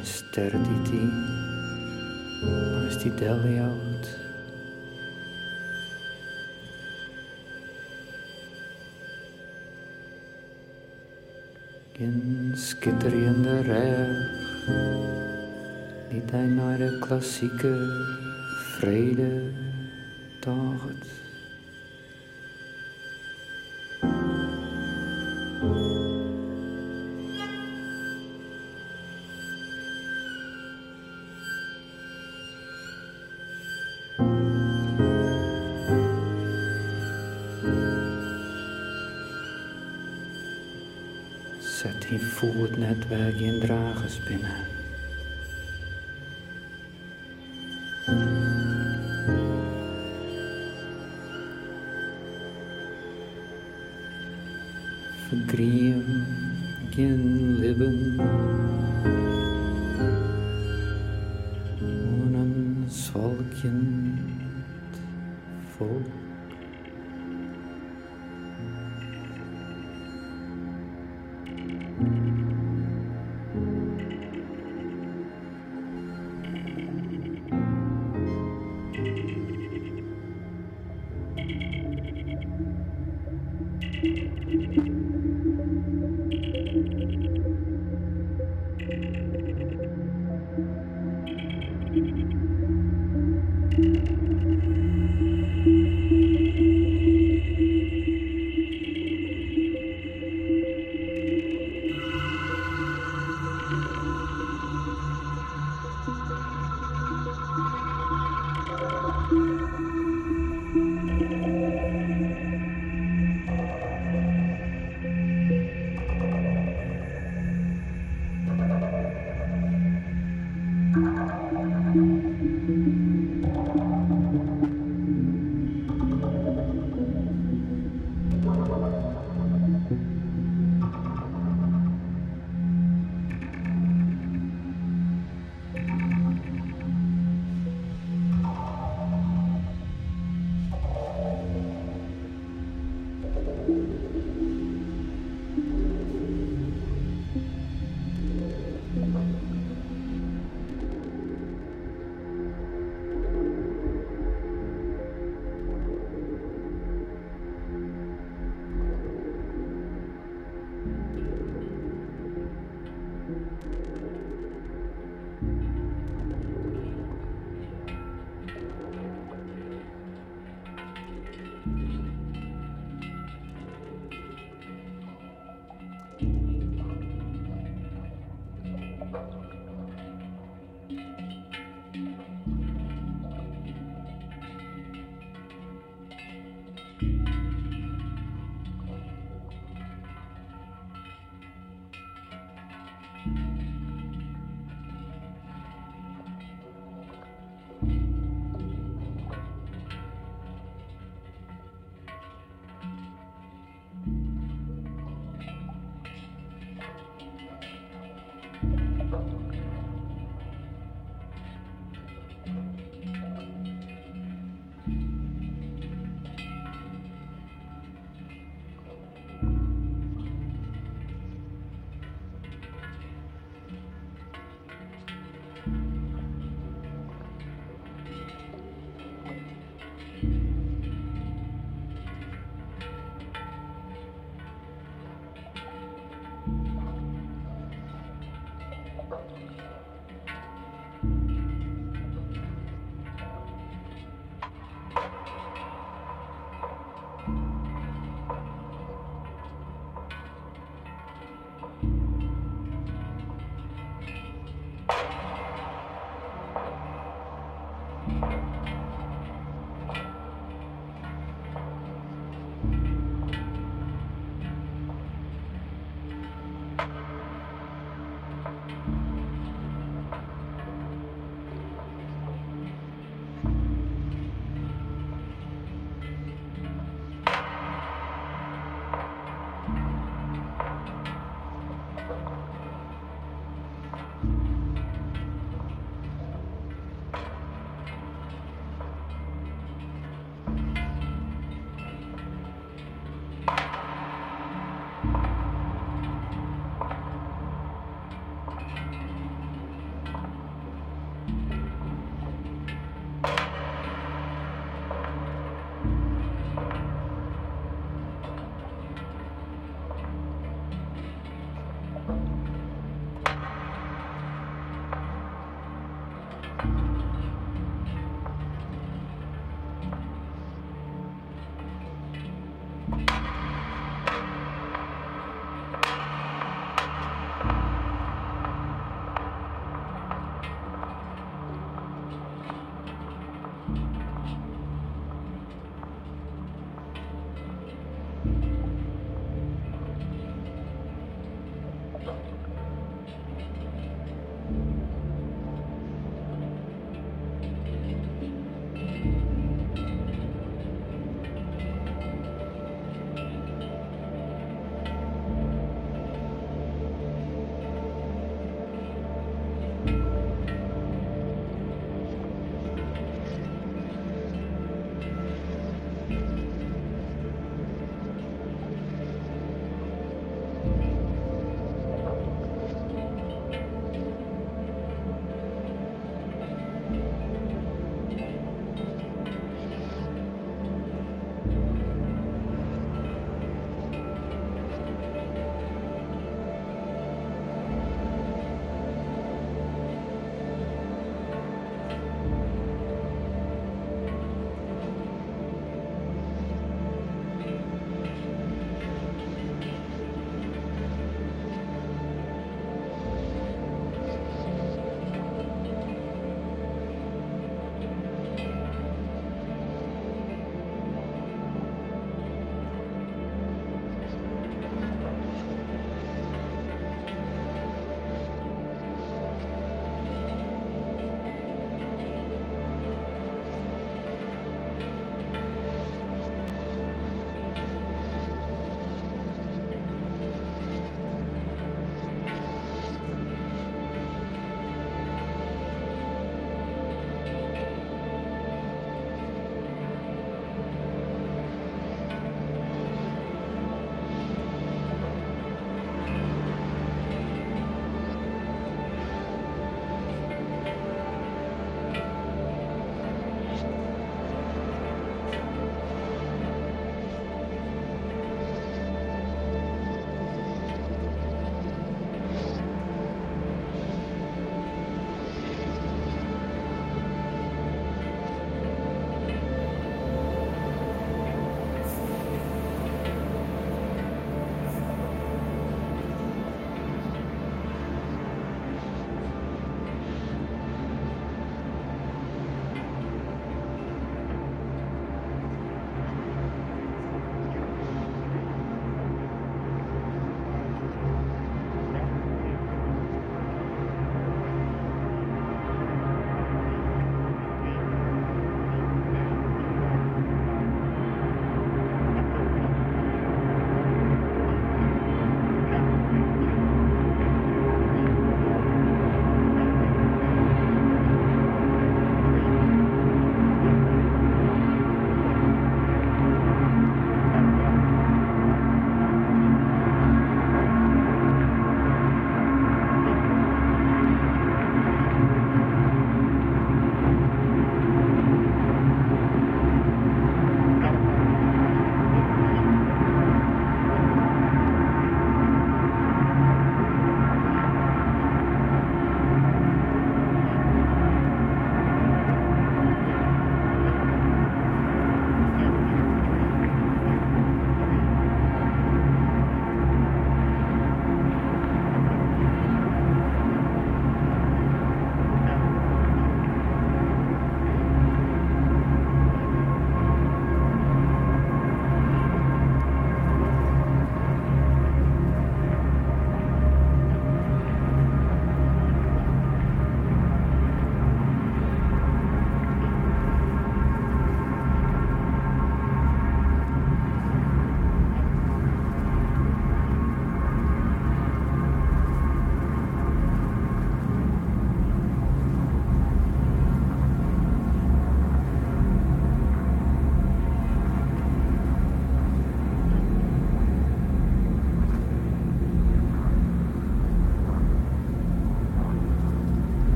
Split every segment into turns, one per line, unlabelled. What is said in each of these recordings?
Geen ster die die, is die deljout. Geen skitterende reg, niet hij naar de klassieke vrede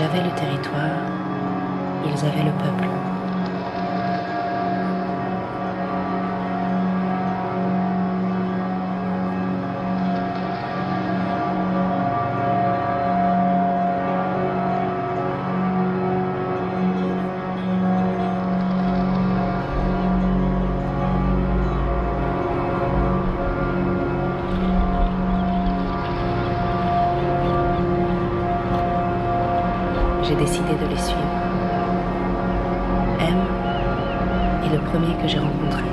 J'avais le territoire. décidé de les suivre. M est le premier que j'ai rencontré.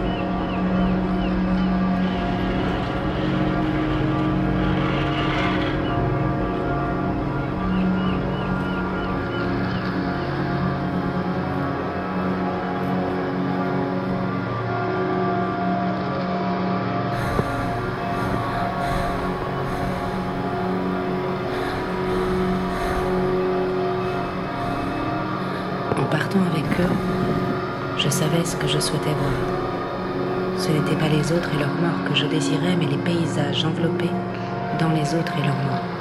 enveloppés dans les autres et leurs morts.